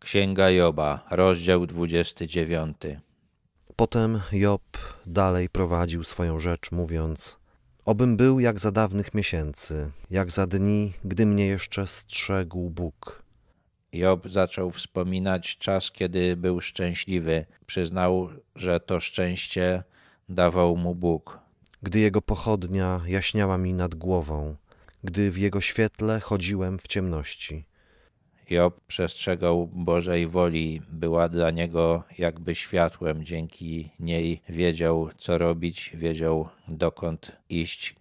Księga Joba, rozdział 29. Potem Job dalej prowadził swoją rzecz, mówiąc: Obym był jak za dawnych miesięcy, jak za dni, gdy mnie jeszcze strzegł Bóg. Job zaczął wspominać czas, kiedy był szczęśliwy. Przyznał, że to szczęście dawał mu Bóg. Gdy jego pochodnia jaśniała mi nad głową, gdy w jego świetle chodziłem w ciemności. Job przestrzegał Bożej woli, była dla niego jakby światłem, dzięki niej wiedział, co robić, wiedział, dokąd iść.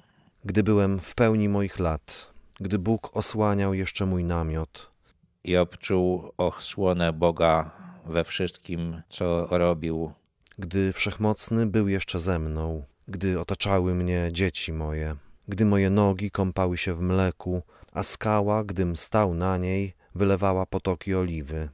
Gdy byłem w pełni moich lat, gdy Bóg osłaniał jeszcze mój namiot, Job czuł ochsłonę Boga we wszystkim, co robił. gdy Wszechmocny był jeszcze ze mną, gdy otaczały mnie dzieci moje, gdy moje nogi kąpały się w mleku, a skała, gdym stał na niej, wylewała potoki oliwy.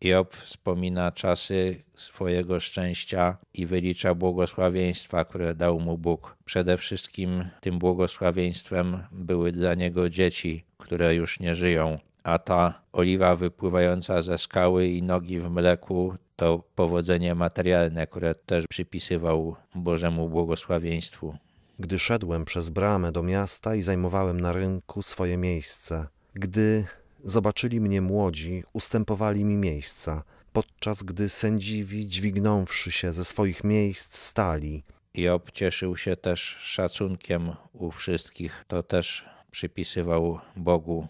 Job wspomina czasy swojego szczęścia i wylicza błogosławieństwa, które dał mu Bóg. Przede wszystkim tym błogosławieństwem były dla niego dzieci, które już nie żyją, a ta oliwa wypływająca ze skały i nogi w mleku to powodzenie materialne, które też przypisywał Bożemu błogosławieństwu. Gdy szedłem przez bramę do miasta i zajmowałem na rynku swoje miejsce, gdy zobaczyli mnie młodzi, ustępowali mi miejsca, podczas gdy sędziwi, dźwignąwszy się ze swoich miejsc, stali. Job cieszył się też szacunkiem u wszystkich, to też przypisywał Bogu.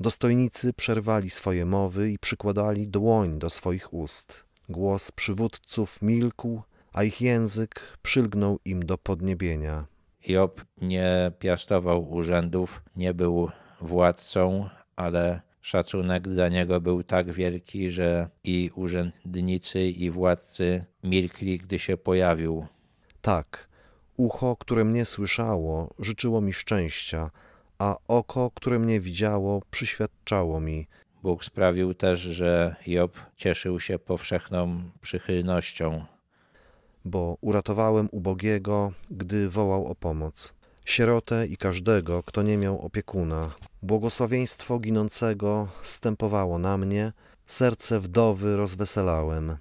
Dostojnicy przerwali swoje mowy i przykładali dłoń do swoich ust. Głos przywódców milkł, a ich język przylgnął im do podniebienia. Job nie piastował urzędów, nie był władcą, ale szacunek dla niego był tak wielki, że i urzędnicy, i władcy milkli, gdy się pojawił. Tak, ucho, które mnie słyszało, życzyło mi szczęścia, a oko, które mnie widziało, przyświadczało mi. Bóg sprawił też, że Job cieszył się powszechną przychylnością. bo uratowałem ubogiego, gdy wołał o pomoc. Sierotę i każdego, kto nie miał opiekuna. Błogosławieństwo ginącego stępowało na mnie, serce wdowy rozweselałem.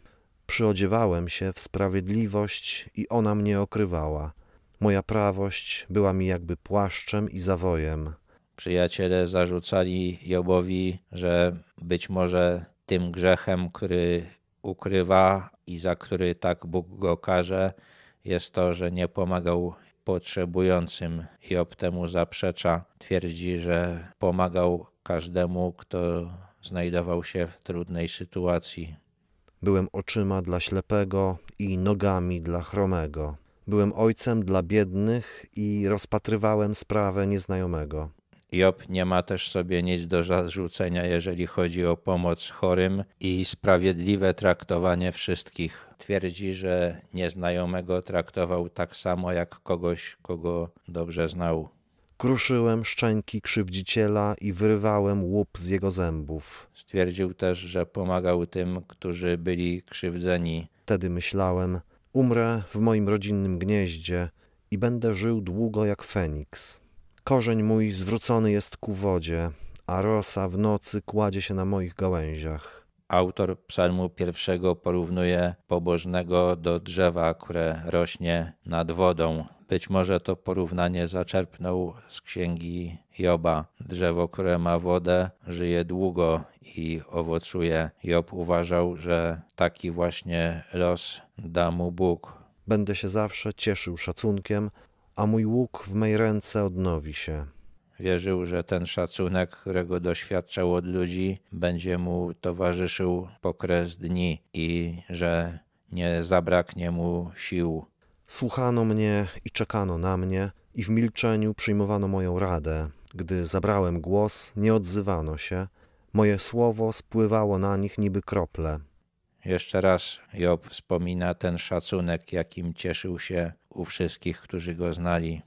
Przyodziewałem się w sprawiedliwość i ona mnie okrywała. Moja prawość była mi jakby płaszczem i zawojem. Przyjaciele zarzucali Jobowi, że być może tym grzechem, który ukrywa i za który tak Bóg go karze, jest to, że nie pomagał potrzebującym. Job temu zaprzecza. Twierdzi, że pomagał każdemu, kto znajdował się w trudnej sytuacji. Byłem oczyma dla ślepego i nogami dla chromego. Byłem ojcem dla biednych i rozpatrywałem sprawę nieznajomego. Job nie ma też sobie nic do zarzucenia, jeżeli chodzi o pomoc chorym i sprawiedliwe traktowanie wszystkich. Twierdzi, że nieznajomego traktował tak samo jak kogoś, kogo dobrze znał. Kruszyłem szczęki krzywdziciela i wyrywałem łup z jego zębów. Stwierdził też, że pomagał tym, którzy byli krzywdzeni. Wtedy myślałem, umrę w moim rodzinnym gnieździe i będę żył długo jak Feniks. Korzeń mój zwrócony jest ku wodzie, a rosa w nocy kładzie się na moich gałęziach. Autor psalmu pierwszego porównuje pobożnego do drzewa, które rośnie nad wodą. Być może to porównanie zaczerpnął z księgi Joba. Drzewo, które ma wodę, żyje długo i owocuje. Job uważał, że taki właśnie los da mu Bóg. Będę się zawsze cieszył szacunkiem, a mój łuk w mej ręce odnowi się. Wierzył, że ten szacunek, którego doświadczał od ludzi, będzie mu towarzyszył po kres dni i że nie zabraknie mu sił. Słuchano mnie i czekano na mnie, i w milczeniu przyjmowano moją radę. Gdy zabrałem głos, nie odzywano się. Moje słowo spływało na nich niby krople. Jeszcze raz Job wspomina ten szacunek, jakim cieszył się u wszystkich, którzy go znali.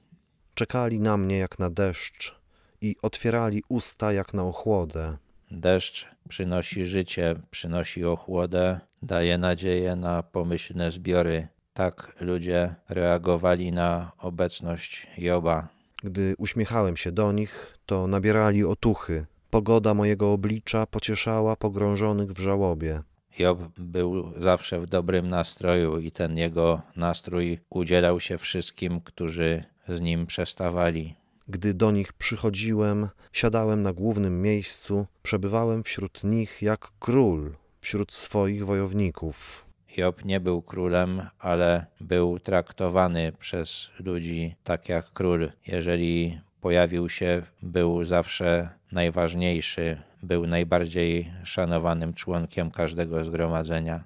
Czekali na mnie jak na deszcz i otwierali usta jak na ochłodę. Deszcz przynosi życie, przynosi ochłodę, daje nadzieję na pomyślne zbiory. Tak ludzie reagowali na obecność Joba. Gdy uśmiechałem się do nich, to nabierali otuchy. Pogoda mojego oblicza pocieszała pogrążonych w żałobie. Job był zawsze w dobrym nastroju i ten jego nastrój udzielał się wszystkim, którzy z nim przestawali. Gdy do nich przychodziłem, siadałem na głównym miejscu, przebywałem wśród nich jak król wśród swoich wojowników. Job nie był królem, ale był traktowany przez ludzi tak jak król. Jeżeli pojawił się, był zawsze najważniejszy, był najbardziej szanowanym członkiem każdego zgromadzenia.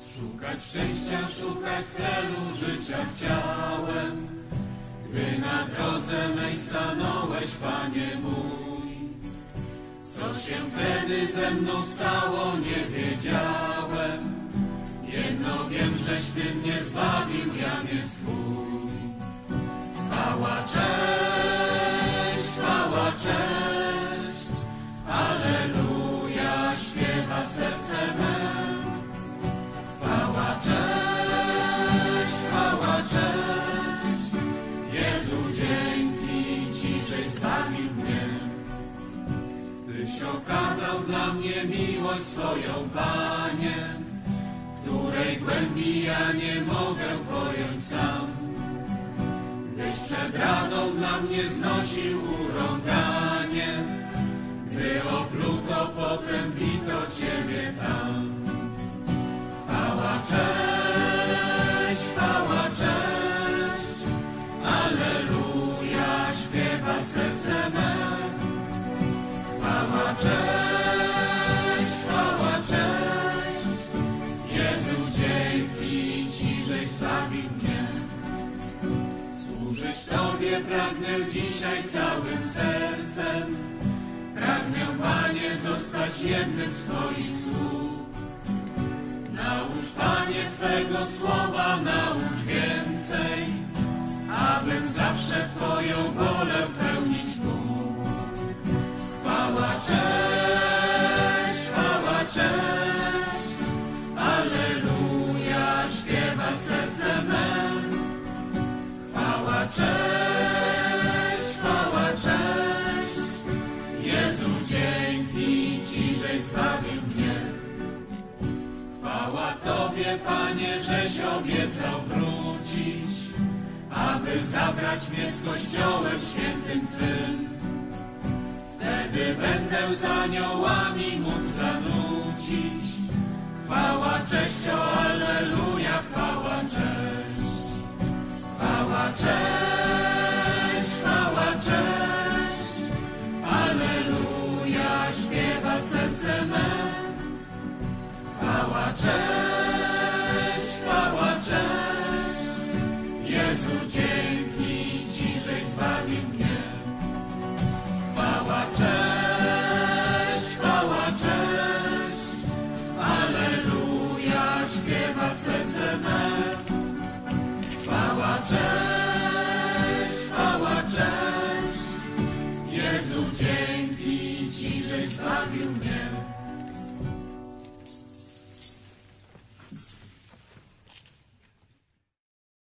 Szukać szczęścia, szukać celu życia chciałem, gdy na drodze mej stanąłeś, Panie mój. Co się wtedy ze mną stało, nie wiedziałem. Jedno wiem, żeś Ty mnie zbawił, Jan jest Twój. Cześć, dla mnie miłość swoją, Panie, której głębi ja nie mogę pojąć sam. Gdyś przed radą dla mnie znosił urąganie, gdy opluto, potem bito Ciebie tam. Chwała, cześć, Tobie pragnę dzisiaj całym sercem, pragnę, Panie, zostać jednym z Twoich sług. Naucz, Panie, Twego słowa, naucz więcej, abym zawsze Twoją wolę Obiecał wrócić, aby zabrać mnie z Kościołem świętym Twym. Wtedy będę z aniołami mógł zanucić. Chwała, cześć, o Alleluja, chwała, cześć. Chwała, cześć, chwała, cześć. Alleluja, śpiewa serce me. Chwała, cześć, Amen.